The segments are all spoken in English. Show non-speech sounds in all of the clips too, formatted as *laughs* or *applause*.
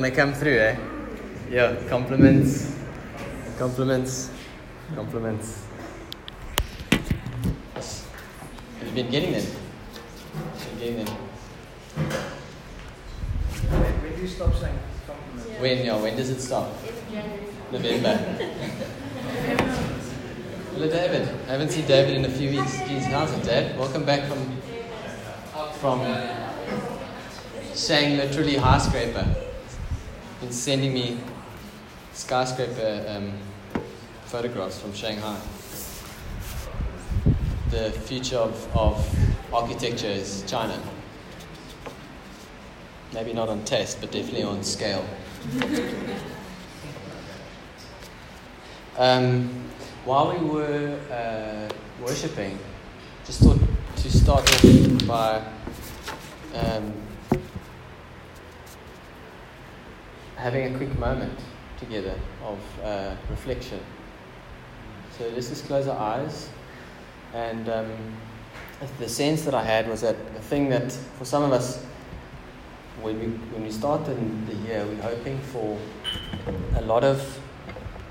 Gonna come through, eh? Yeah, compliments, compliments, compliments. You've been getting them? Been getting them? When do you stop saying compliments? When, yeah, when does it stop? November. Hello, David. I haven't seen David in a few weeks. Jeez, how's it, Dad? Welcome back from from saying literally high scraper. Been sending me skyscraper um, photographs from Shanghai. The future of, of architecture is China. Maybe not on taste, but definitely on scale. Um, while we were uh, worshipping, just thought to start off by um, having a quick moment together of uh, reflection. So let's just close our eyes. And um, the sense that I had was that the thing that, for some of us, when we, when we started the year, we're hoping for a lot of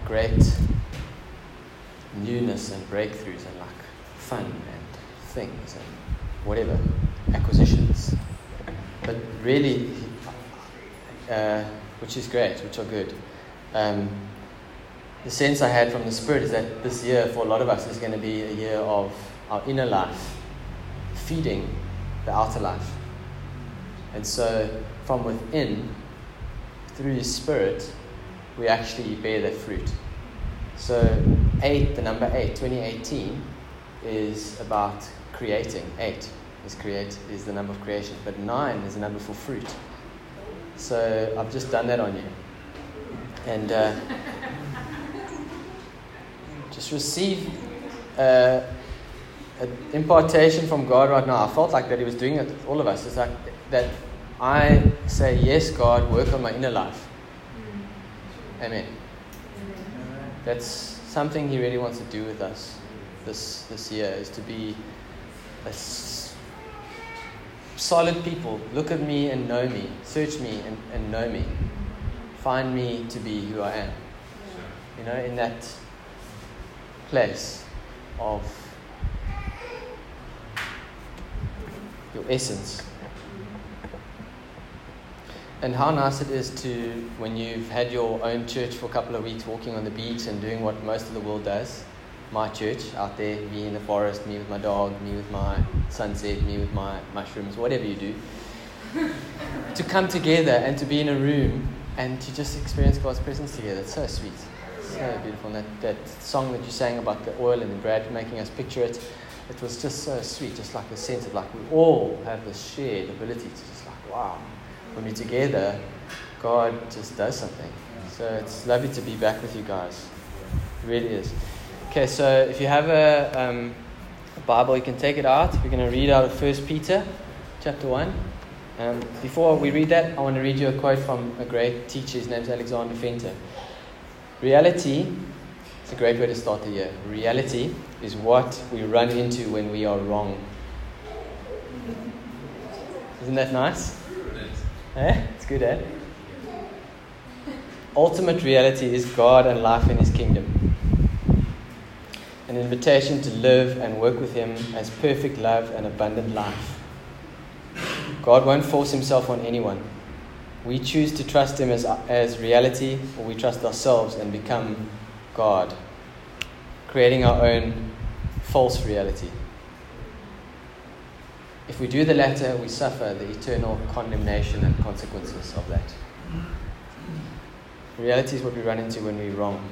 great newness and breakthroughs and like fun and things and whatever, acquisitions. But really, uh, which is great, which are good. Um, the sense I had from the Spirit is that this year, for a lot of us, is going to be a year of our inner life feeding the outer life. And so, from within, through His Spirit, we actually bear that fruit. So, 8, the number 8, 2018, is about creating. 8 is, create, is the number of creation, but 9 is the number for fruit. So, I've just done that on you. And uh, just receive uh, an impartation from God right now. I felt like that He was doing it with all of us. It's like that I say, Yes, God, work on my inner life. Amen. That's something He really wants to do with us this, this year, is to be a solid people. Look at me and know me. Search me and, and know me. Find me to be who I am. You know, in that place of your essence. And how nice it is to, when you've had your own church for a couple of weeks, walking on the beach and doing what most of the world does. My church out there, me in the forest, me with my dog, me with my sunset, me with my mushrooms, whatever you do. *laughs* to come together and to be in a room and to just experience God's presence together. It's so sweet. So beautiful. And that, that song that you sang about the oil and the bread, making us picture it, it was just so sweet, just like the sense of like we all have this shared ability to just like, wow, when we're together, God just does something. So it's lovely to be back with you guys. It really is. Okay, so if you have a, um, a Bible, you can take it out. We're going to read out of 1 Peter chapter 1. Um, before we read that, I want to read you a quote from a great teacher. His name's Alexander Fenter. Reality, it's a great way to start the year. Reality is what we run into when we are wrong. Isn't that nice? Eh? It's good, eh? Ultimate reality is God and life in His kingdom. An invitation to live and work with Him as perfect love and abundant life. God won't force Himself on anyone. We choose to trust Him as, as reality, or we trust ourselves and become God, creating our own false reality. If we do the latter, we suffer the eternal condemnation and consequences of that. Reality is what we run into when we're wrong.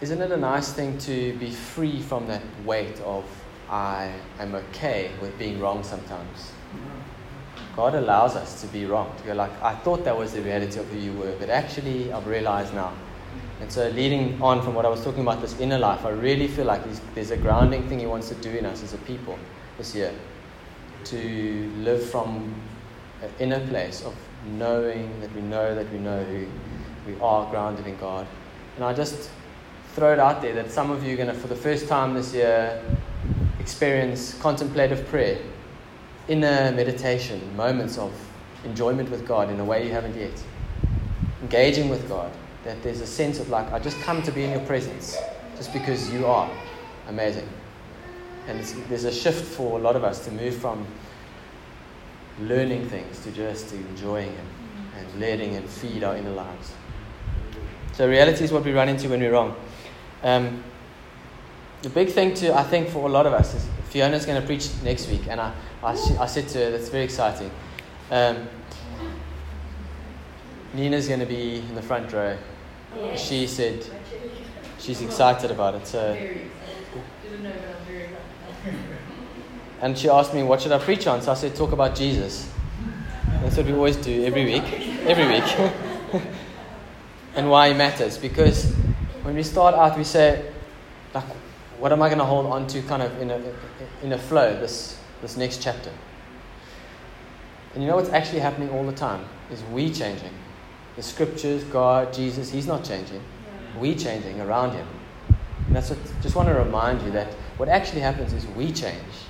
Isn't it a nice thing to be free from that weight of I am okay with being wrong sometimes? God allows us to be wrong. To go like, I thought that was the reality of who you were, but actually I've realized now. And so, leading on from what I was talking about, this inner life, I really feel like there's a grounding thing He wants to do in us as a people this year. To live from an inner place of knowing that we know that we know who we are grounded in God. And I just throw it out there that some of you are going to, for the first time this year, experience contemplative prayer, inner meditation, moments of enjoyment with God in a way you haven't yet. Engaging with God. That there's a sense of like, I just come to be in your presence just because you are amazing. And there's a shift for a lot of us to move from learning things to just enjoying Him and letting Him feed our inner lives. So, reality is what we run into when we're wrong. Um, the big thing, to I think, for a lot of us is Fiona's going to preach next week, and I, I, I said to her, that's very exciting. Um, Nina's going to be in the front row. She said she's excited about it. So, and she asked me, what should I preach on? So I said, talk about Jesus. That's what we always do every week. Every week. *laughs* and why he matters. Because when we start out, we say, like, what am I going to hold on to kind of in a, in a flow, this, this next chapter? And you know what's actually happening all the time? Is we changing. The scriptures, God, Jesus, He's not changing. We changing around Him. And that's what, just want to remind you that what actually happens is we change.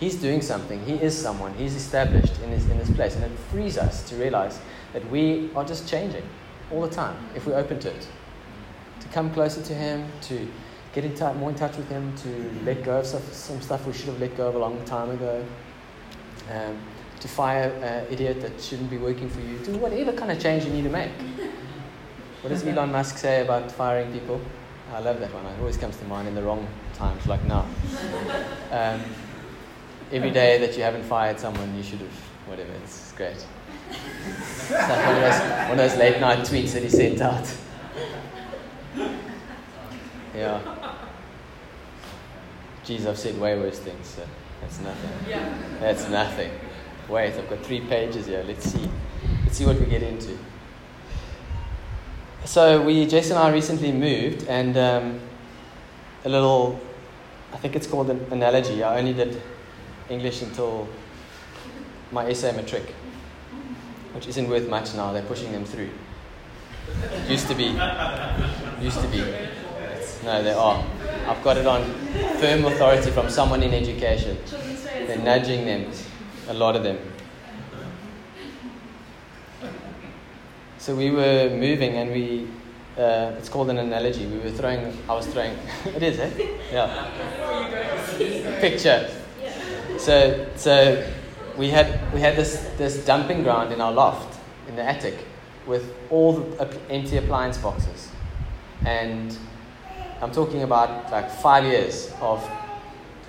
He's doing something. He is someone. He's established in his, in his place. And it frees us to realize that we are just changing all the time if we're open to it. Come closer to Him, to get in touch, more in touch with Him, to let go of stuff, some stuff we should have let go of a long time ago. Um, to fire an idiot that shouldn't be working for you. Do whatever kind of change you need to make. What does Elon Musk say about firing people? I love that one. It always comes to mind in the wrong times, like now. Um, every day that you haven't fired someone, you should have, whatever. It's great. It's like one of, those, one of those late night tweets that he sent out. *laughs* Yeah. Geez, I've said way worse things, so that's nothing. Yeah. That's nothing. Wait, I've got three pages here. Let's see. Let's see what we get into. So we, Jason and I recently moved, and um, a little, I think it's called an analogy. I only did English until my essay matric, which isn't worth much now. They're pushing them through. It Used to be. Used to be. No, they are. I've got it on firm authority from someone in education. They're nudging them, a lot of them. So we were moving and we, uh, it's called an analogy. We were throwing, I was throwing, *laughs* it is, eh? Yeah. Picture. So, so we had, we had this, this dumping ground in our loft, in the attic, with all the empty appliance boxes. And I'm talking about like five years of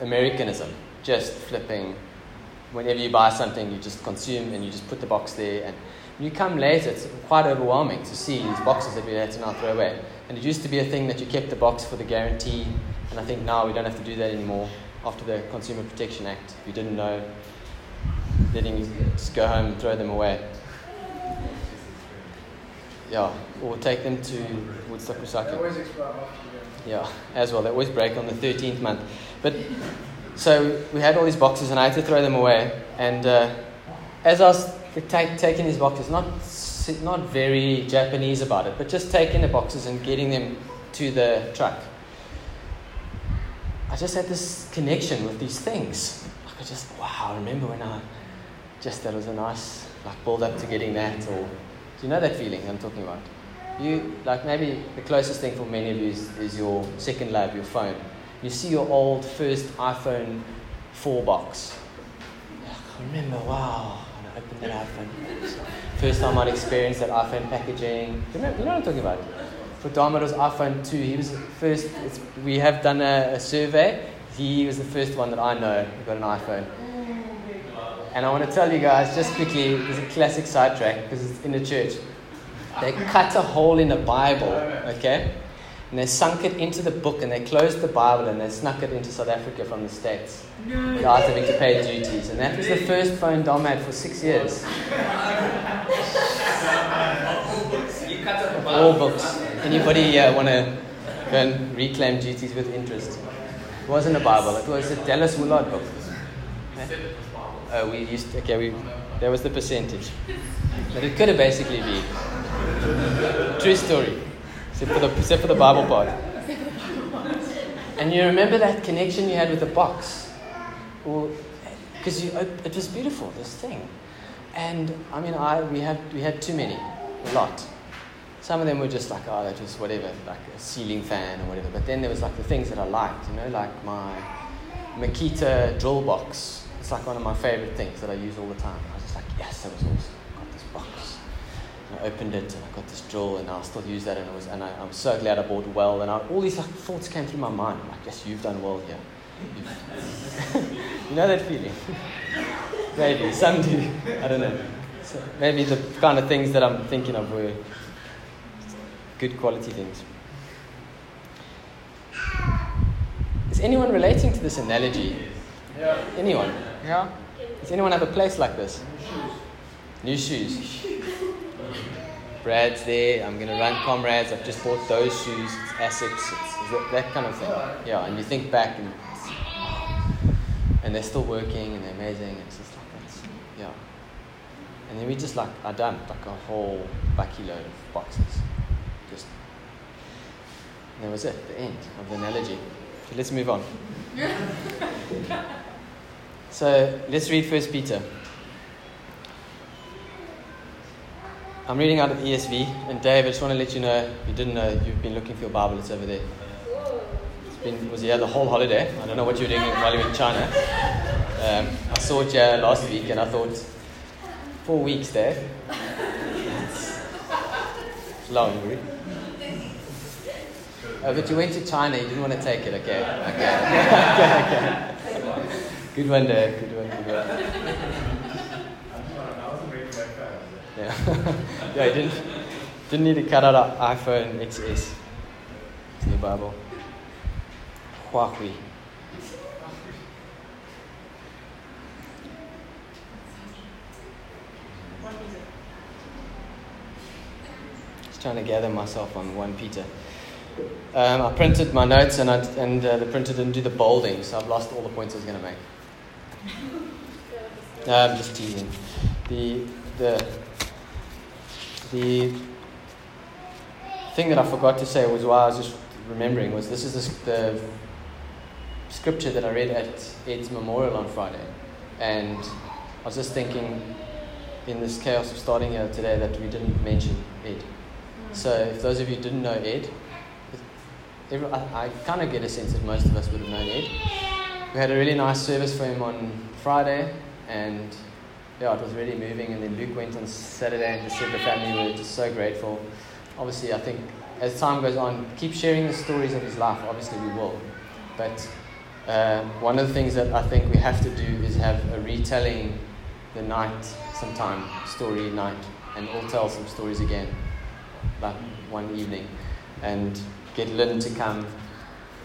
Americanism, just flipping. Whenever you buy something, you just consume and you just put the box there. And you come later, it's quite overwhelming to see these boxes that we had to now throw away. And it used to be a thing that you kept the box for the guarantee, and I think now we don't have to do that anymore after the Consumer Protection Act. If you didn't know, letting you just go home and throw them away. Yeah, or take them to Woodstock Recycling. Yeah, as well. They always break on the 13th month. But so we had all these boxes, and I had to throw them away. And uh, as I was take, taking these boxes, not not very Japanese about it, but just taking the boxes and getting them to the truck. I just had this connection with these things. Like I just, wow, I remember when I just, that was a nice, like, build up to getting that. Or, you know that feeling I'm talking about? You, like, maybe the closest thing for many of you is, is your second love, your phone. You see your old first iPhone 4 box. I remember, wow, I opened that iPhone. First time I'd experienced that iPhone packaging. You, remember, you know what I'm talking about? for Dharma's iPhone 2. He was the first, we have done a, a, survey. He was the first one that I know who got an iPhone. And I want to tell you guys, just quickly, there's a classic sidetrack because it's in the church. They cut a hole in the Bible, okay? And they sunk it into the book and they closed the Bible and they snuck it into South Africa from the States. Without having to pay duties. And that was the first phone Dom had for six years. All books. Anybody uh, want to go and reclaim duties with interest? It wasn't a Bible. It was a Dallas Willard book. Okay? Uh, we used okay. We that was the percentage, but it could have basically been true story, except for the except for the Bible part. And you remember that connection you had with the box, because it was beautiful. This thing, And I mean, I, we, had, we had too many, a lot. Some of them were just like, oh, that was whatever, like a ceiling fan or whatever. But then there was like the things that I liked, you know, like my Makita drill box. It's like one of my favorite things that I use all the time. I was just like, yes, that was awesome. I got this box. And I opened it and I got this drill and I'll still use that and, it was, and I, I'm so glad I bought well. And I, all these like, thoughts came through my mind. I'm like, yes, you've done well here. *laughs* you know that feeling? *laughs* maybe, some do. I don't know. So maybe the kind of things that I'm thinking of were good quality things. Is anyone relating to this analogy? Yeah. Anyone? Yeah. Does anyone have a place like this? New shoes. Brad's there. I'm going to run comrades. I've just bought those shoes. It's. It's that, that kind of thing. Yeah, and you think back and and they're still working and they're amazing. It's just like that's yeah. And then we just like I dumped like a whole bucky load of boxes. Just and that was it. The end of the analogy. So let's move on. *laughs* so let's read First Peter. I'm reading out of ESV, and Dave, I just want to let you know, you didn't know, you've been looking for your Bible, it's over there. It's been, was here the whole holiday. I don't know what you were doing while you were in China. Um, I saw it here last week, and I thought, four weeks, Dave. It's long, really. Oh, but you went to China, you didn't want to take it, okay? Okay, *laughs* okay, okay. Good one, Dave, good one, good one. Yeah, *laughs* yeah, I didn't didn't need to cut out an iPhone XS. It's in the Bible. Huawei. Just trying to gather myself on one Peter. Um, I printed my notes and, I, and uh, the printer didn't do the bolding, so I've lost all the points I was going to make. No, I'm just teasing. The the the thing that I forgot to say was why I was just remembering was this is the, the scripture that I read at Ed's memorial on Friday, and I was just thinking in this chaos of starting here today that we didn't mention Ed. Mm. So if those of you didn't know Ed, every, I, I kind of get a sense that most of us would have known Ed. We had a really nice service for him on Friday, and yeah, it was really moving. And then Luke went on Saturday and just said the family were just so grateful. Obviously, I think as time goes on, keep sharing the stories of his life. Obviously, we will. But uh, one of the things that I think we have to do is have a retelling the night sometime, story night, and all tell some stories again, like one evening, and get Lynn to come.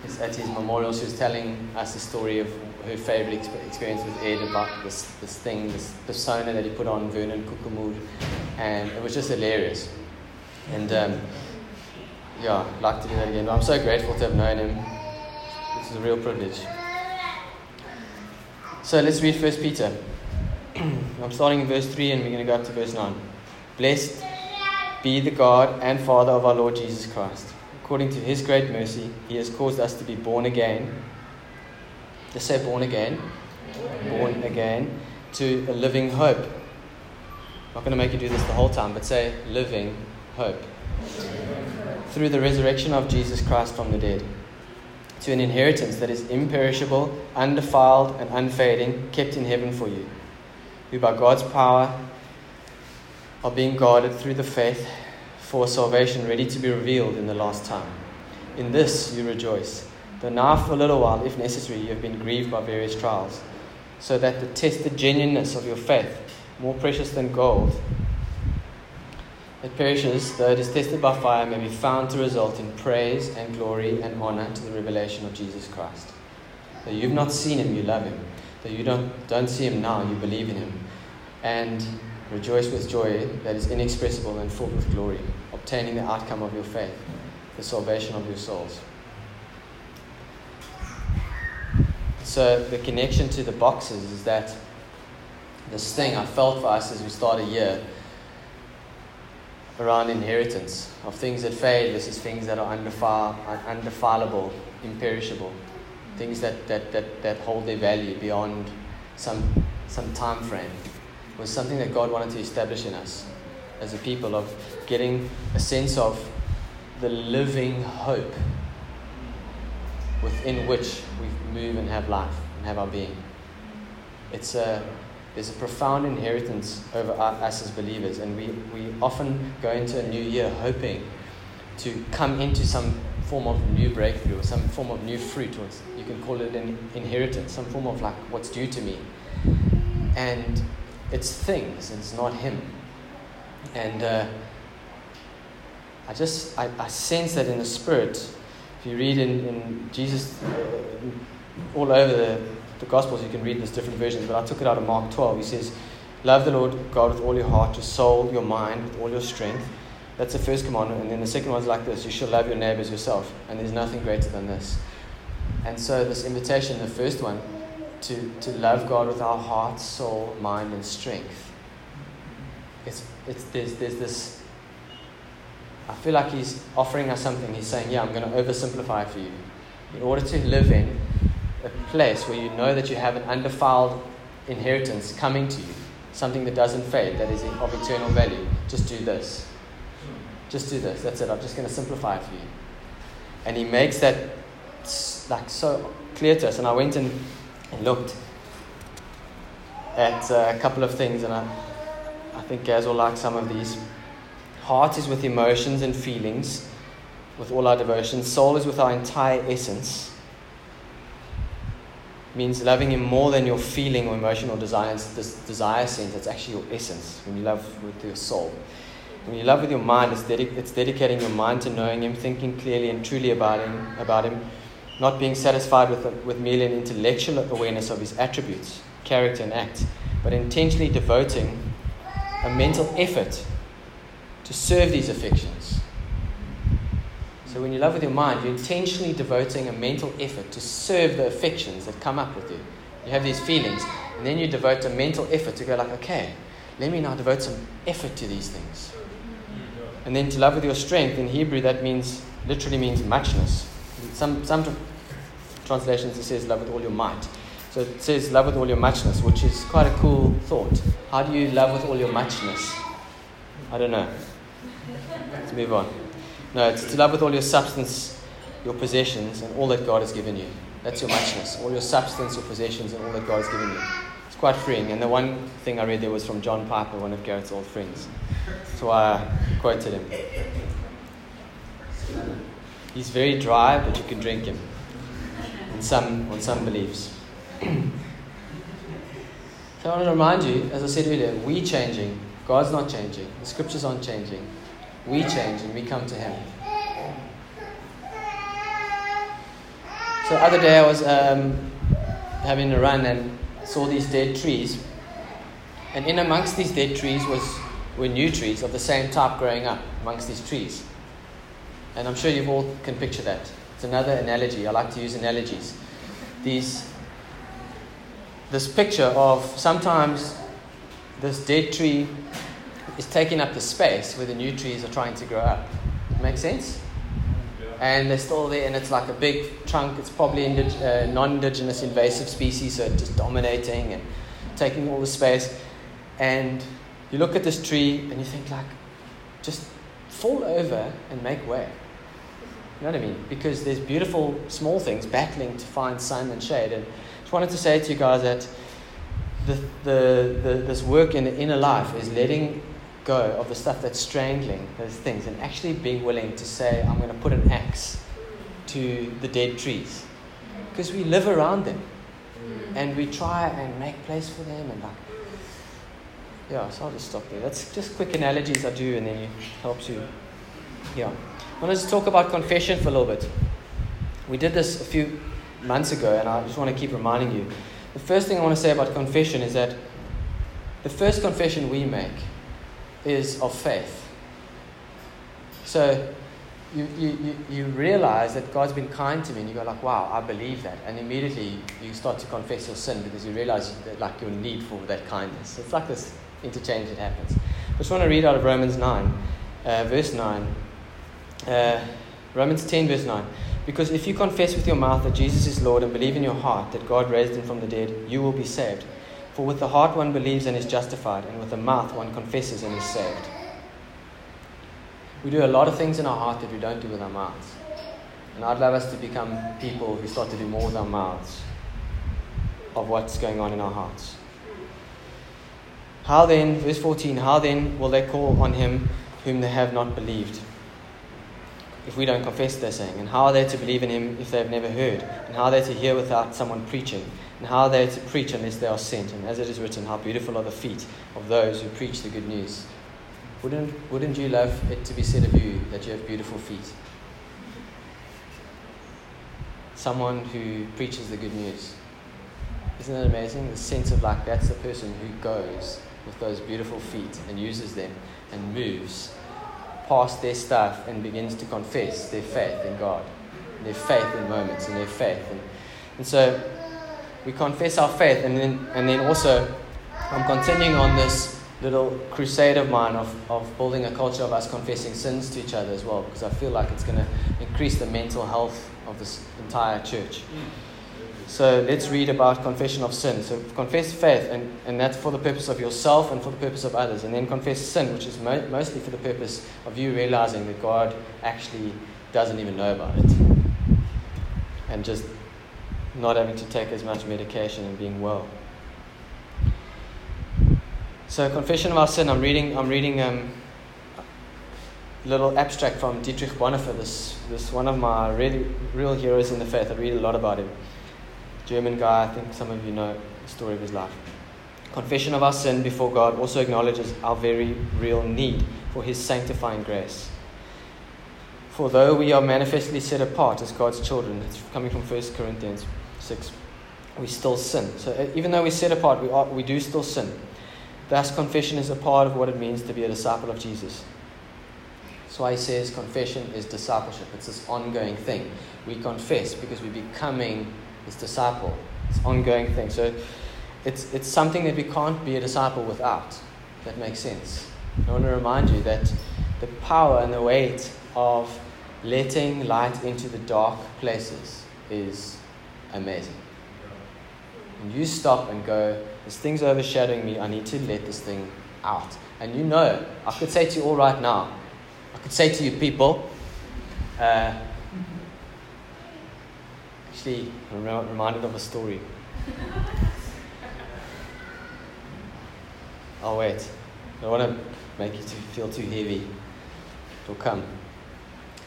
It's at his memorial, she was telling us the story of her favorite experience with Ed about this, this thing, this persona that he put on Vernon Kukumud, and it was just hilarious. And um, yeah, I'd like to do that again. But I'm so grateful to have known him. This is a real privilege. So let's read First Peter. *clears throat* I'm starting in verse 3 and we're going to go up to verse 9. Blessed be the God and Father of our Lord Jesus Christ. According to his great mercy, he has caused us to be born again just say born again. Born again to a living hope. I'm not going to make you do this the whole time, but say living hope. Through the resurrection of Jesus Christ from the dead. To an inheritance that is imperishable, undefiled, and unfading, kept in heaven for you, who by God's power are being guarded through the faith for salvation ready to be revealed in the last time. In this you rejoice Though now for a little while, if necessary, you have been grieved by various trials, so that the tested genuineness of your faith, more precious than gold, that perishes, though it is tested by fire, may be found to result in praise and glory and honor to the revelation of Jesus Christ. Though you've not seen him, you love him. Though you don't, don't see him now, you believe in him. And rejoice with joy that is inexpressible and full with glory, obtaining the outcome of your faith, the salvation of your souls. So the connection to the boxes is that this thing I felt for us as we start a year around inheritance of things that fade versus things that are undefile, undefilable, imperishable, things that, that, that, that hold their value beyond some, some time frame. was something that God wanted to establish in us as a people of getting a sense of the living hope within which we move and have life and have our being. It's a, there's a profound inheritance over us as believers, and we, we often go into a new year hoping to come into some form of new breakthrough or some form of new fruit, or you can call it an inheritance, some form of like what's due to me. And it's things, it's not Him. And uh, I just, I, I sense that in the Spirit, if you read in, in Jesus, uh, all over the, the Gospels, you can read this different versions, but I took it out of Mark 12. He says, Love the Lord God with all your heart, your soul, your mind, with all your strength. That's the first commandment. And then the second one's like this you shall love your neighbors yourself. And there's nothing greater than this. And so, this invitation, the first one, to, to love God with our heart, soul, mind, and strength. It's, it's, there's, there's this. I feel like he's offering us something. He's saying, Yeah, I'm going to oversimplify for you. In order to live in a place where you know that you have an undefiled inheritance coming to you, something that doesn't fade, that is of eternal value, just do this. Just do this. That's it. I'm just going to simplify for you. And he makes that like so clear to us. And I went and and looked at uh, a couple of things, and I, I think Gaz will like some of these. Heart is with emotions and feelings, with all our devotions. Soul is with our entire essence. means loving Him more than your feeling or emotion or desire. This desire sense, it's actually your essence when you love with your soul. When you love with your mind, it's, dedic- it's dedicating your mind to knowing Him, thinking clearly and truly about Him, about Him not being satisfied with, with merely an intellectual awareness of his attributes, character, and act, but intentionally devoting a mental effort to serve these affections. So when you love with your mind, you're intentionally devoting a mental effort to serve the affections that come up with you. You have these feelings, and then you devote a mental effort to go like, okay, let me now devote some effort to these things. And then to love with your strength, in Hebrew that means literally means muchness. Some, some translations it says love with all your might. So it says love with all your muchness, which is quite a cool thought. How do you love with all your muchness? I don't know. Let's move on. No, it's to love with all your substance, your possessions, and all that God has given you. That's your muchness. All your substance, your possessions, and all that God has given you. It's quite freeing. And the one thing I read there was from John Piper, one of Garrett's old friends. Why I quoted him. He's very dry, but you can drink him on some, on some beliefs. *clears throat* so I want to remind you, as I said earlier, we changing. God's not changing. The scriptures aren't changing. We change and we come to Him. So the other day I was um, having a run and saw these dead trees. And in amongst these dead trees was, were new trees of the same type growing up amongst these trees. And I'm sure you all can picture that. It's another analogy. I like to use analogies. These, this picture of sometimes this dead tree is taking up the space where the new trees are trying to grow up. Make sense? And they're still there, and it's like a big trunk. It's probably indig- uh, non-indigenous invasive species, so it's just dominating and taking all the space. And you look at this tree, and you think like, just fall over and make way. You know what I mean? Because there's beautiful small things battling to find sun and shade. And I just wanted to say to you guys that the, the, the, this work in the inner life is letting go of the stuff that's strangling those things and actually being willing to say, I'm going to put an axe to the dead trees. Because we live around them and we try and make place for them and like yeah, so I'll just stop there. That's just quick analogies I do and then it helps you. Yeah. I want to talk about confession for a little bit. We did this a few months ago, and I just want to keep reminding you. The first thing I want to say about confession is that the first confession we make is of faith. So you, you, you realize that God's been kind to me, and you go like, wow, I believe that. And immediately you start to confess your sin because you realize that, like your need for that kindness. It's like this interchange that happens. I just want to read out of Romans 9, uh, verse 9. Uh, Romans 10, verse 9. Because if you confess with your mouth that Jesus is Lord and believe in your heart that God raised him from the dead, you will be saved. For with the heart one believes and is justified, and with the mouth one confesses and is saved. We do a lot of things in our heart that we don't do with our mouths. And I'd love us to become people who start to do more with our mouths of what's going on in our hearts. How then, verse 14, how then will they call on him whom they have not believed? If we don't confess, they're saying. And how are they to believe in him if they have never heard? And how are they to hear without someone preaching? And how are they to preach unless they are sent? And as it is written, how beautiful are the feet of those who preach the good news. Wouldn't, wouldn't you love it to be said of you that you have beautiful feet? Someone who preaches the good news. Isn't that amazing? The sense of like that's the person who goes with those beautiful feet and uses them and moves past their stuff and begins to confess their faith in God, their faith in moments and their faith. And, and so we confess our faith, and then, and then also I'm continuing on this little crusade of mine of, of building a culture of us confessing sins to each other as well, because I feel like it's going to increase the mental health of this entire church. So let's read about confession of sin. So confess faith, and, and that's for the purpose of yourself and for the purpose of others. And then confess sin, which is mo- mostly for the purpose of you realizing that God actually doesn't even know about it. And just not having to take as much medication and being well. So confession of our sin. I'm reading. I'm reading um, a little abstract from Dietrich Bonhoeffer. This this one of my really real heroes in the faith. I read a lot about him. German guy. I think some of you know the story of his life. Confession of our sin before God also acknowledges our very real need for His sanctifying grace. For though we are manifestly set apart as God's children, it's coming from 1 Corinthians 6, we still sin. So even though we're set apart, we, are, we do still sin. Thus, confession is a part of what it means to be a disciple of Jesus. That's why he says confession is discipleship. It's this ongoing thing. We confess because we're becoming his disciple. It's ongoing thing. So it's, it's something that we can't be a disciple without. That makes sense. I want to remind you that the power and the weight of letting light into the dark places is amazing. And you stop and go, this thing's overshadowing me. I need to let this thing out. And you know, I could say to you all right now, I could say to you people, uh, actually, I'm reminded of a story. I'll *laughs* wait. I don't want to make you feel too heavy. It'll come.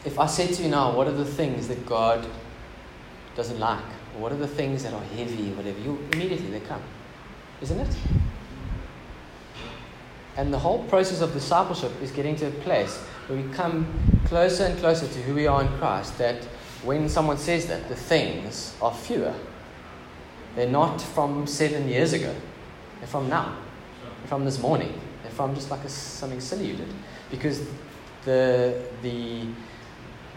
If I say to you now, what are the things that God doesn't like? What are the things that are heavy whatever? You immediately they come. Isn't it? And the whole process of discipleship is getting to a place where we come closer and closer to who we are in Christ. That when someone says that, the things are fewer. They're not from seven years ago, they're from now, they're from this morning, they're from just like a, something silly you did. Because the, the,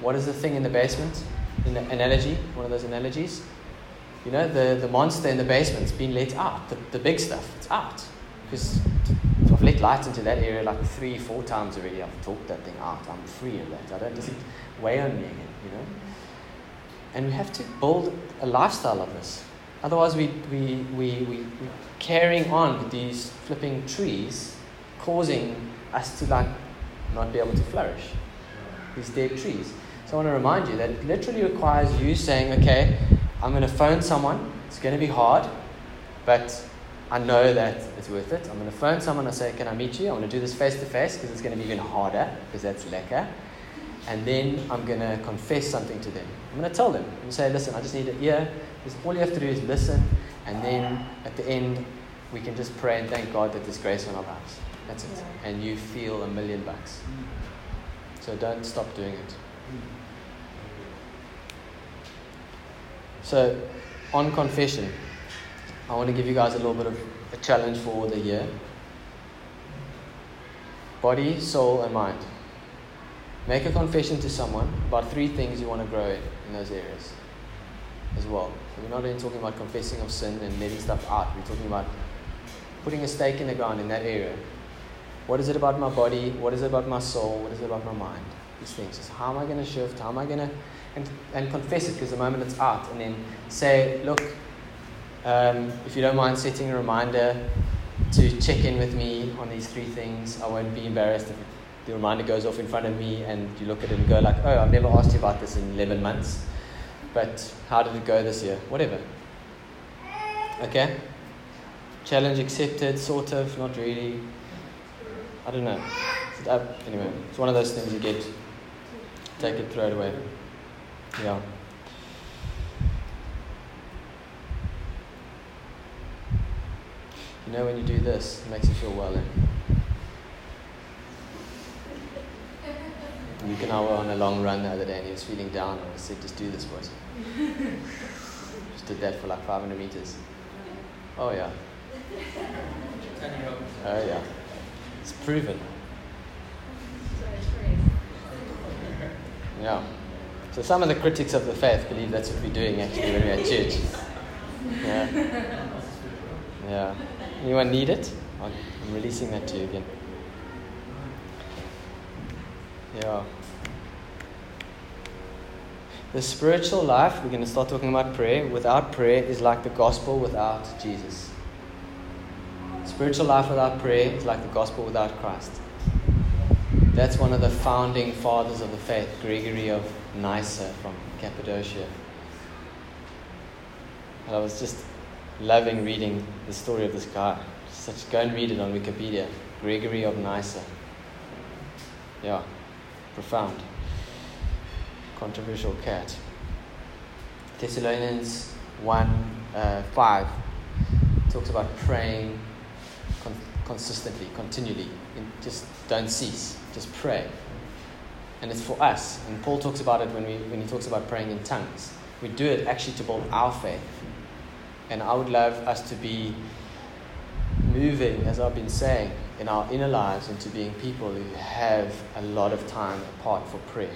what is the thing in the basement? In the analogy, one of those analogies. You know, the, the monster in the basement's been let out. The, the big stuff, it's out. Because I've let light into that area like three, four times already. I've talked that thing out. I'm free of that. I don't just weigh on me again, you know. And we have to build a lifestyle of this. Otherwise, we, we, we, we, we're carrying on with these flipping trees, causing us to like not be able to flourish. These dead trees. So I want to remind you that it literally requires you saying, okay, I'm going to phone someone. It's going to be hard, but I know that it's worth it. I'm going to phone someone and say, Can I meet you? I want to do this face to face because it's going to be even harder because that's lekker. And then I'm going to confess something to them. I'm going to tell them and say, Listen, I just need it here. All you have to do is listen. And then at the end, we can just pray and thank God that there's grace on our lives. That's it. And you feel a million bucks. So don't stop doing it. Mm. So, on confession, I want to give you guys a little bit of a challenge for the year body, soul, and mind. Make a confession to someone about three things you want to grow in, in those areas as well. So we're not only talking about confessing of sin and letting stuff out, we're talking about putting a stake in the ground in that area. What is it about my body? What is it about my soul? What is it about my mind? These things. So how am I going to shift? How am I going to. And, and confess it because the moment it's out. And then say, look, Um, if you don't mind setting a reminder to check in with me on these three things, I won't be embarrassed if the reminder goes off in front of me and you look at it and go like, oh, I've never asked you about this in 11 months, but how did it go this year? Whatever. Okay? Challenge accepted, sort of, not really. I don't know. Anyway, it's one of those things you get, take it, throw it away. Yeah. You know, when you do this, it makes you feel well. Eh? You can were on a long run the other day and he was feeling down and I said, just do this, boys. *laughs* just did that for like 500 meters. Oh, yeah. Oh, yeah. It's proven. Yeah. So some of the critics of the faith believe that's what we're doing actually when we're at church. Yeah. Yeah. Anyone need it? I'm releasing that to you again. Yeah. The spiritual life, we're going to start talking about prayer. Without prayer is like the gospel without Jesus. Spiritual life without prayer is like the gospel without Christ. That's one of the founding fathers of the faith, Gregory of Nyssa from Cappadocia. And I was just loving reading the story of this guy. Such, go and read it on Wikipedia. Gregory of Nyssa. Yeah, profound. Controversial cat. Thessalonians 1 uh, 5 talks about praying con- consistently, continually. just don't cease, just pray. And it's for us. And Paul talks about it when, we, when he talks about praying in tongues. We do it actually to build our faith and I would love us to be moving, as I've been saying, in our inner lives into being people who have a lot of time apart for prayer.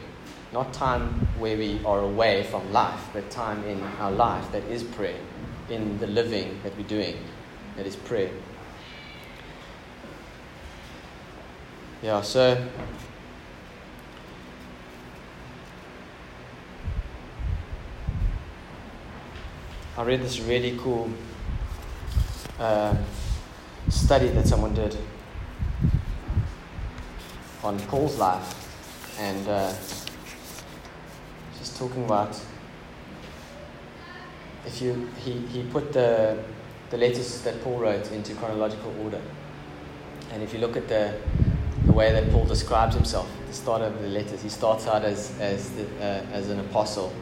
Not time where we are away from life, but time in our life that is prayer, in the living that we're doing that is prayer. Yeah, so I read this really cool uh, study that someone did on Paul's life, and uh, just talking about if you he, he put the the letters that Paul wrote into chronological order, and if you look at the the way that Paul describes himself at the start of the letters, he starts out as as the, uh, as an apostle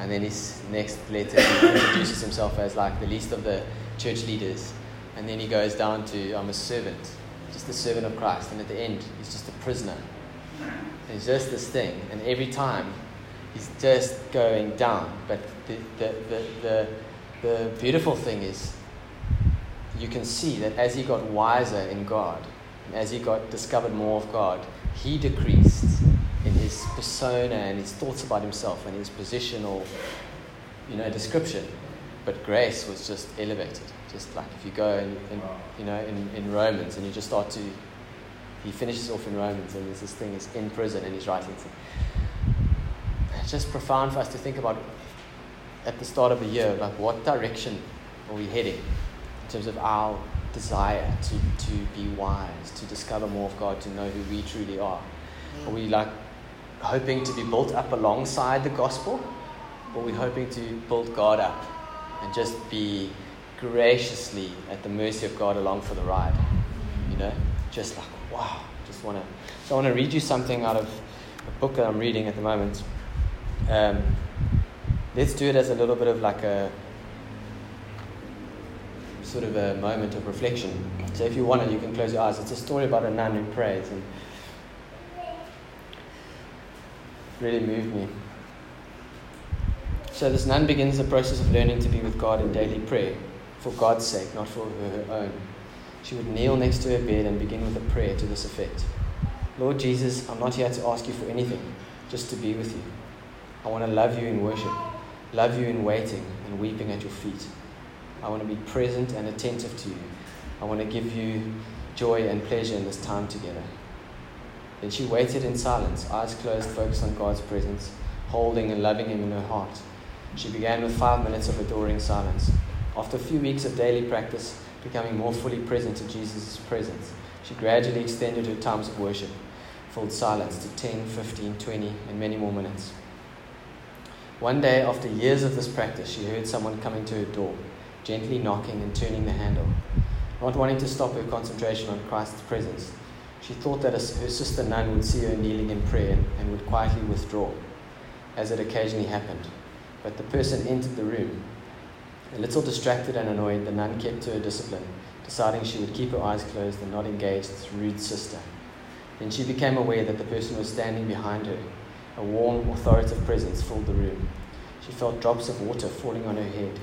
and then his next letter, he *coughs* introduces himself as like the least of the church leaders. And then he goes down to, I'm a servant, just the servant of Christ. And at the end, he's just a prisoner. And he's just this thing. And every time, he's just going down. But the, the, the, the, the beautiful thing is, you can see that as he got wiser in God, as he got discovered more of God, he decreased persona and his thoughts about himself and his positional, you know, description. But grace was just elevated. Just like if you go in you know, in, in Romans and you just start to, he finishes off in Romans and there's this thing, he's in prison and he's writing. It's just profound for us to think about at the start of a year, like what direction are we heading in terms of our desire to, to be wise, to discover more of God, to know who we truly are? Are we like hoping to be built up alongside the gospel, or we're hoping to build God up and just be graciously at the mercy of God along for the ride. You know, just like wow, just want to. So I want to read you something out of a book that I'm reading at the moment. Um, let's do it as a little bit of like a sort of a moment of reflection. So if you want it, you can close your eyes. It's a story about a nun who prays and really moved me. So this nun begins the process of learning to be with God in daily prayer, for God's sake, not for her own. She would kneel next to her bed and begin with a prayer to this effect Lord Jesus, I'm not here to ask you for anything, just to be with you. I want to love you in worship, love you in waiting and weeping at your feet. I want to be present and attentive to you. I want to give you joy and pleasure in this time together. Then she waited in silence, eyes closed, focused on God's presence, holding and loving Him in her heart. She began with five minutes of adoring silence. After a few weeks of daily practice, becoming more fully present to Jesus' presence, she gradually extended her times of worship, filled silence to 10, 15, 20, and many more minutes. One day, after years of this practice, she heard someone coming to her door, gently knocking and turning the handle. Not wanting to stop her concentration on Christ's presence, she thought that her sister nun would see her kneeling in prayer and would quietly withdraw, as it occasionally happened. But the person entered the room. A little distracted and annoyed, the nun kept to her discipline, deciding she would keep her eyes closed and not engage this rude sister. Then she became aware that the person was standing behind her. A warm, authoritative presence filled the room. She felt drops of water falling on her head.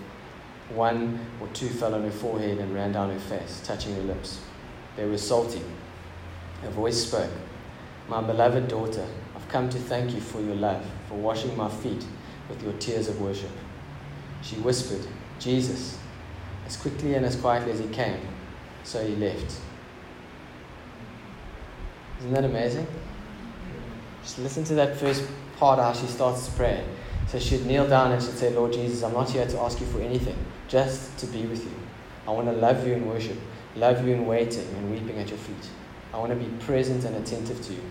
One or two fell on her forehead and ran down her face, touching her lips. They were salty. A voice spoke My beloved daughter, I've come to thank you for your love, for washing my feet with your tears of worship. She whispered, Jesus. As quickly and as quietly as he came, so he left. Isn't that amazing? Just listen to that first part how she starts to pray. So she'd kneel down and she'd say, Lord Jesus, I'm not here to ask you for anything, just to be with you. I want to love you in worship, love you in waiting and weeping at your feet. I want to be present and attentive to you.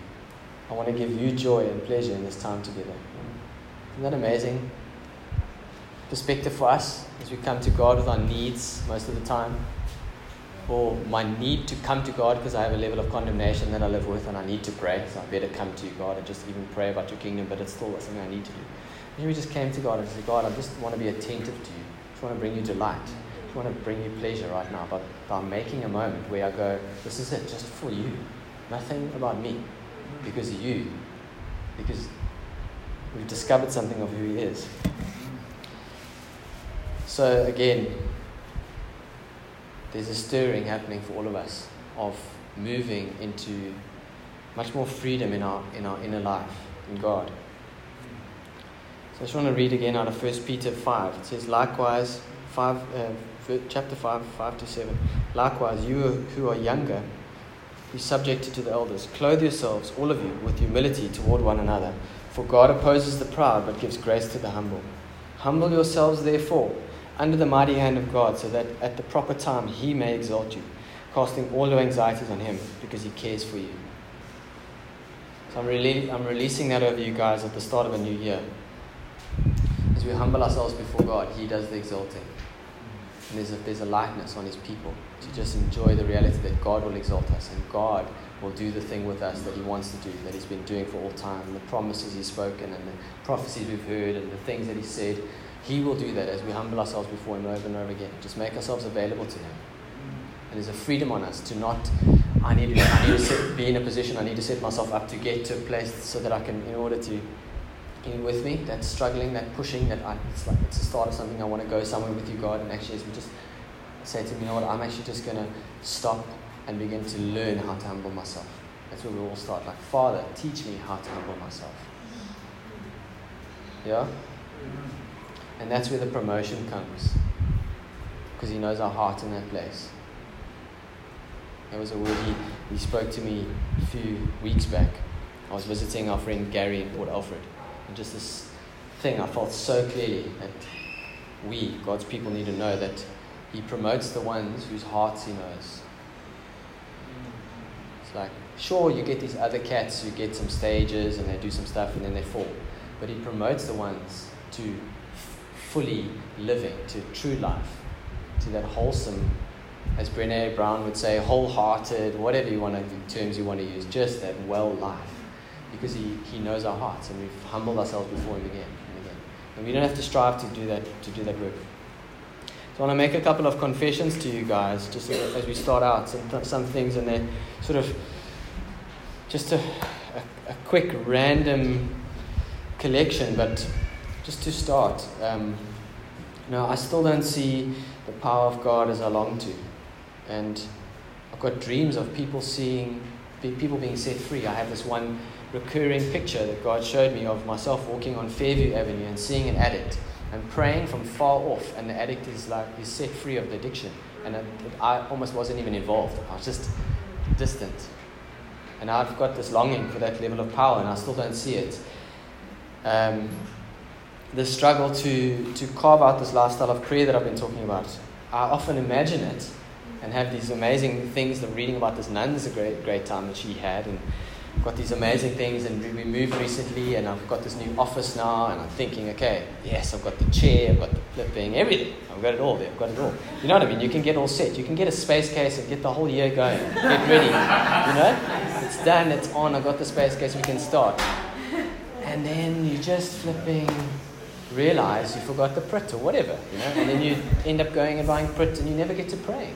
I want to give you joy and pleasure in this time together. Isn't that amazing? Perspective for us as we come to God with our needs most of the time. Or my need to come to God because I have a level of condemnation that I live with and I need to pray. So I better come to you, God, and just even pray about your kingdom, but it's still something I need to do. Maybe we just came to God and said, God, I just want to be attentive to you. I just want to bring you delight. I just want to bring you pleasure right now. But by making a moment where I go, this is it, just for you. Nothing about me. Because of you. Because we've discovered something of who He is. So again, there's a stirring happening for all of us of moving into much more freedom in our in our inner life in God. So I just want to read again out of 1 Peter 5. It says, Likewise, 5, uh, chapter 5, 5 to 7. Likewise, you who are younger, be subject to the elders. Clothe yourselves, all of you, with humility toward one another. For God opposes the proud, but gives grace to the humble. Humble yourselves, therefore, under the mighty hand of God, so that at the proper time he may exalt you, casting all your anxieties on him, because he cares for you. So I'm, really, I'm releasing that over you guys at the start of a new year as we humble ourselves before God, He does the exalting. And there's a, there's a likeness on His people to just enjoy the reality that God will exalt us and God will do the thing with us that He wants to do, that He's been doing for all time, and the promises He's spoken, and the prophecies we've heard, and the things that He said. He will do that as we humble ourselves before Him over and over again. Just make ourselves available to Him. And there's a freedom on us to not, I need to, I need to set, be in a position, I need to set myself up to get to a place so that I can, in order to you with me? That struggling, that pushing, that I, it's like it's the start of something. I want to go somewhere with you, God. And actually, as we just say to me, you know what, I'm actually just going to stop and begin to learn how to humble myself. That's where we all start. Like, Father, teach me how to humble myself. Yeah? And that's where the promotion comes. Because He knows our heart in that place. That was a word he, he spoke to me a few weeks back. I was visiting our friend Gary in Port Alfred. And just this thing I felt so clearly that we, God's people, need to know that He promotes the ones whose hearts He knows. It's like, sure, you get these other cats who get some stages and they do some stuff and then they fall. But He promotes the ones to fully living, to true life, to that wholesome, as Brene Brown would say, wholehearted, whatever you want to, terms you want to use, just that well life because he, he knows our hearts and we've humbled ourselves before him again and again. And we don't have to strive to do that to do that work. So I want to make a couple of confessions to you guys just as we start out some, some things and then sort of just a, a, a quick random collection, but just to start. Um, you know, I still don't see the power of God as I long to. And I've got dreams of people seeing, people being set free. I have this one recurring picture that God showed me of myself walking on Fairview Avenue and seeing an addict and praying from far off, and the addict is like is set free of the addiction, and it, I almost wasn't even involved. I was just distant, and I've got this longing for that level of power, and I still don't see it. Um, the struggle to to carve out this lifestyle of prayer that I've been talking about I often imagine it and have these amazing things. The reading about this nun is a great, great time that she had, and got these amazing things. And we moved recently, and I've got this new office now, and I'm thinking, okay, yes, I've got the chair, I've got the flipping, everything. I've got it all there. I've got it all. You know what I mean? You can get all set. You can get a space case and get the whole year going. Get ready. You know, it's done. It's on. I've got the space case. We can start. And then you just flipping realize you forgot the Pritt or whatever, you know, and then you end up going and buying Pritt and you never get to pray,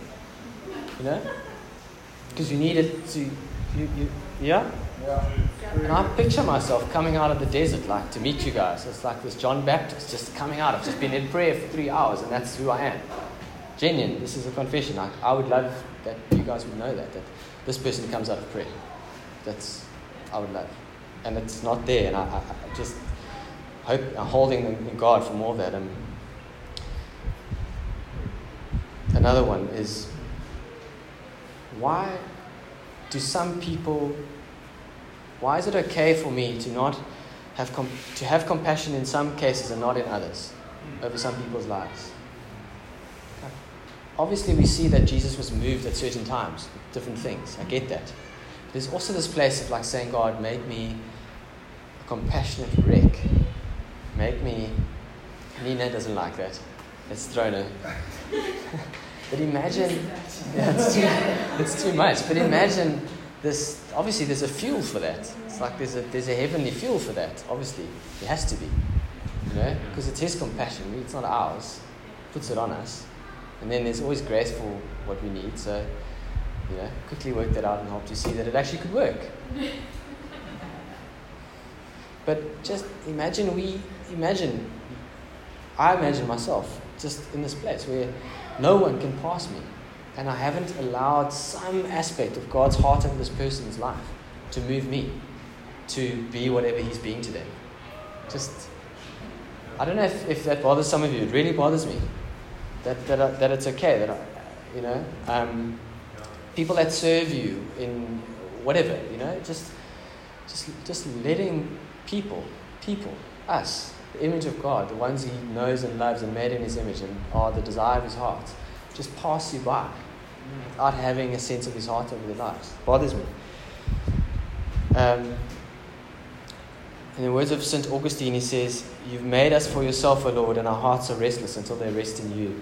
you know, because you need it to, you, you, yeah? And I picture myself coming out of the desert, like to meet you guys. It's like this John Baptist just coming out. I've just been in prayer for three hours, and that's who I am. Genuine. This is a confession. I would love that you guys would know that that this person comes out of prayer. That's I would love, and it's not there. And I, I, I just hope, I'm holding in God for more of that. And another one is why do some people, why is it okay for me to not have, com- to have compassion in some cases and not in others over some people's lives? Obviously, we see that Jesus was moved at certain times, different things. I get that. There's also this place of like saying, God, make me a compassionate wreck Make me. Nina doesn't like that. Let's throw her. *laughs* but imagine. Yeah, it's, too, it's too much. But imagine this. Obviously, there's a fuel for that. It's like there's a, there's a heavenly fuel for that. Obviously, it has to be. You know? Because it's His compassion. It's not ours. Puts it on us. And then there's always grace for what we need. So, you know, quickly work that out and help you see that it actually could work. *laughs* But just imagine we imagine, I imagine myself just in this place where no one can pass me. And I haven't allowed some aspect of God's heart over this person's life to move me to be whatever He's being to them. Just, I don't know if, if that bothers some of you. It really bothers me that, that, I, that it's okay that I, you know, um, people that serve you in whatever, you know, just, just, just letting people, people, us, the image of God, the ones He knows and loves and made in His image and are the desire of His heart, just pass you by without having a sense of His heart over their lives. It bothers me. Um, in the words of St. Augustine, he says, You've made us for yourself, O Lord, and our hearts are restless until they rest in you.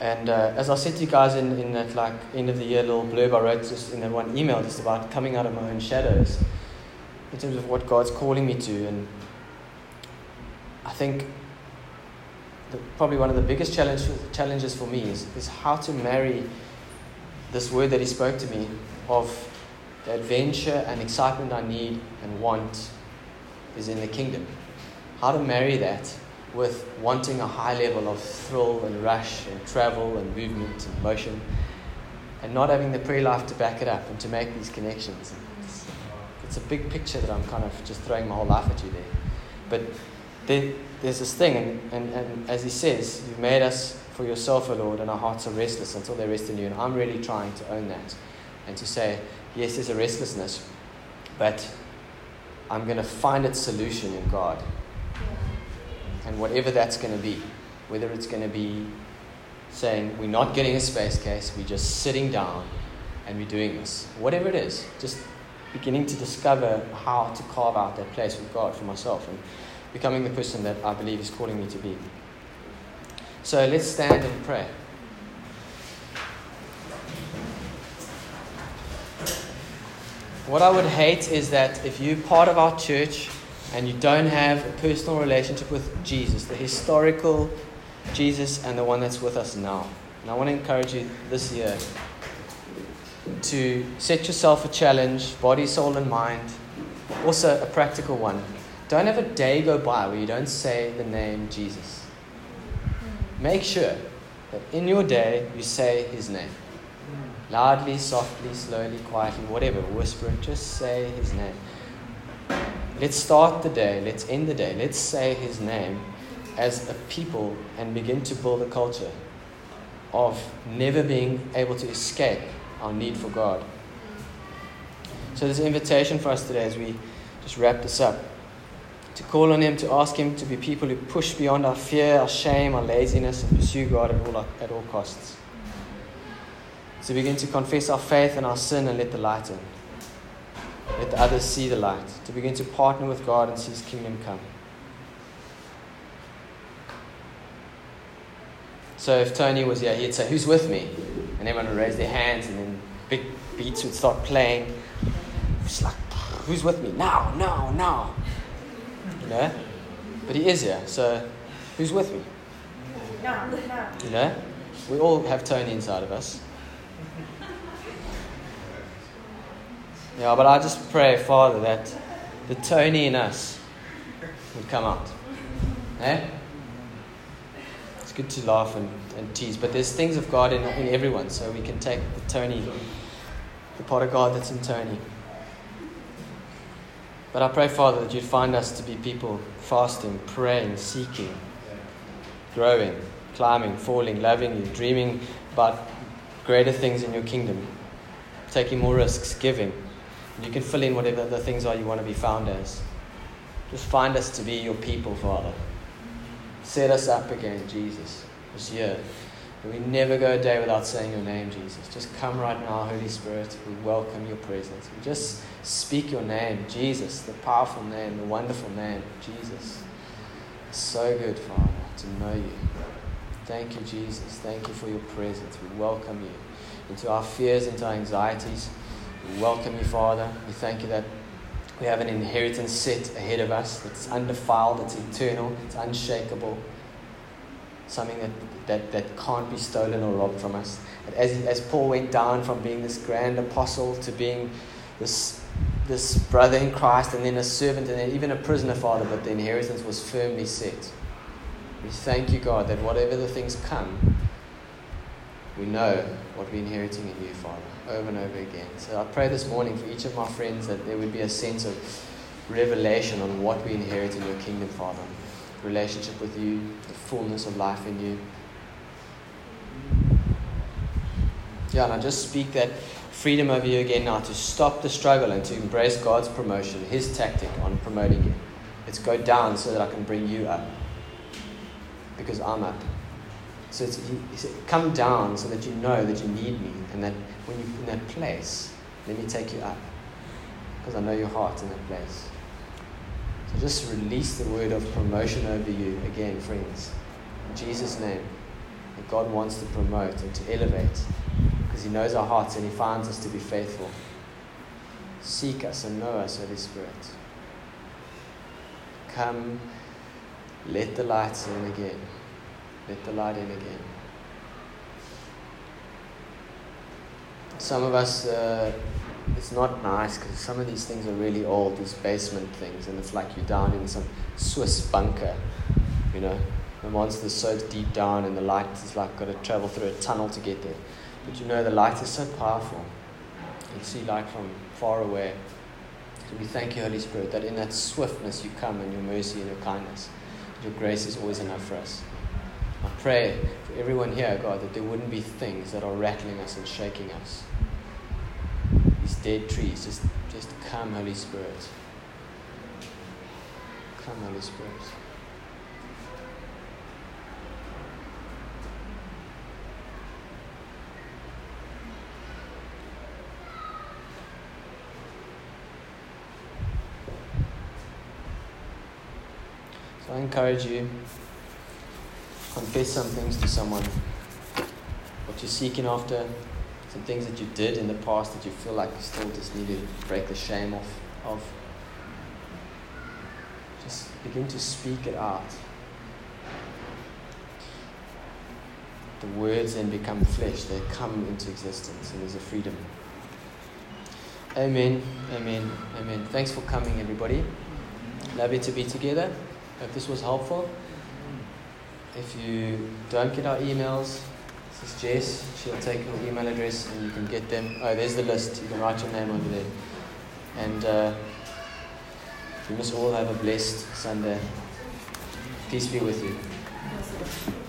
And uh, as I said to you guys in, in that like end of the year little blurb I wrote just in that one email just about coming out of my own shadows, in terms of what God's calling me to. And I think the, probably one of the biggest challenge, challenges for me is, is how to marry this word that He spoke to me of the adventure and excitement I need and want is in the kingdom. How to marry that with wanting a high level of thrill and rush and travel and movement and motion and not having the prayer life to back it up and to make these connections it's a big picture that I'm kind of just throwing my whole life at you there. But there, there's this thing, and, and, and as he says, you've made us for yourself, O Lord, and our hearts are restless until they rest in you. And I'm really trying to own that and to say, yes, there's a restlessness, but I'm going to find its solution in God. And whatever that's going to be, whether it's going to be saying, we're not getting a space case, we're just sitting down and we're doing this, whatever it is, just beginning to discover how to carve out that place with God for myself and becoming the person that I believe is calling me to be. So let's stand and pray. What I would hate is that if you're part of our church and you don't have a personal relationship with Jesus, the historical Jesus and the one that's with us now. And I want to encourage you this year to set yourself a challenge, body, soul, and mind. Also, a practical one. Don't have a day go by where you don't say the name Jesus. Make sure that in your day you say his name. Loudly, softly, slowly, quietly, whatever, whisper it, just say his name. Let's start the day, let's end the day, let's say his name as a people and begin to build a culture of never being able to escape our need for God. So this invitation for us today as we just wrap this up to call on Him, to ask Him to be people who push beyond our fear, our shame, our laziness, and pursue God at all, at all costs. To begin to confess our faith and our sin and let the light in. Let the others see the light. To begin to partner with God and see His kingdom come. So if Tony was here, he'd say, Who's with me? And everyone would raise their hands, and then big beats would start playing. It's like, Who's with me? Now, now, now. You know? But he is here, so who's with me? You know? We all have Tony inside of us. Yeah, but I just pray, Father, that the Tony in us would come out. Eh? It's good to laugh and, and tease, but there's things of God in, in everyone, so we can take the Tony, the part of God that's in Tony. But I pray, Father, that you'd find us to be people fasting, praying, seeking, growing, climbing, falling, loving you, dreaming about greater things in your kingdom, taking more risks, giving. And you can fill in whatever the things are you want to be found as. Just find us to be your people, Father. Set us up again, Jesus, this year. We never go a day without saying your name, Jesus. Just come right now, Holy Spirit. We welcome your presence. We just speak your name, Jesus, the powerful name, the wonderful name, Jesus. It's so good, Father, to know you. Thank you, Jesus. Thank you for your presence. We welcome you into our fears, into our anxieties. We welcome you, Father. We thank you that we have an inheritance set ahead of us that's undefiled, it's eternal, it's unshakable, something that, that, that can't be stolen or robbed from us. As, as Paul went down from being this grand apostle to being this, this brother in Christ and then a servant and then even a prisoner, Father, but the inheritance was firmly set. We thank you, God, that whatever the things come, we know what we're inheriting in you, Father over and over again. So I pray this morning for each of my friends that there would be a sense of revelation on what we inherit in your kingdom, Father. Relationship with you, the fullness of life in you. Yeah, and I just speak that freedom over you again now to stop the struggle and to embrace God's promotion, His tactic on promoting you. It's go down so that I can bring you up. Because I'm up. So it's, he come down so that you know that you need me and that when you're in that place, let me take you up. Because I know your heart in that place. So just release the word of promotion over you again, friends. In Jesus' name. That God wants to promote and to elevate because He knows our hearts and He finds us to be faithful. Seek us and know us, Holy Spirit. Come, let the light in again. Let the light in again. Some of us, uh, it's not nice because some of these things are really old, these basement things, and it's like you're down in some Swiss bunker, you know. The monster's so deep down, and the light is like got to travel through a tunnel to get there. But you know, the light is so powerful. You see light from far away. So we thank you, Holy Spirit, that in that swiftness you come and your mercy and your kindness. Your grace is always enough for us. I pray for everyone here, God, that there wouldn't be things that are rattling us and shaking us. These dead trees, just, just come, Holy Spirit. Come, Holy Spirit. So I encourage you confess some things to someone, what you're seeking after, some things that you did in the past that you feel like you still just need to break the shame off of. Just begin to speak it out. The words then become flesh, they come into existence, and there's a freedom. Amen, amen, amen. Thanks for coming, everybody. Love you to be together. Hope this was helpful. If you don't get our emails, is Jess. She'll take your email address and you can get them. Oh, there's the list. You can write your name under there. And uh, you must all have a blessed Sunday. Peace be with you.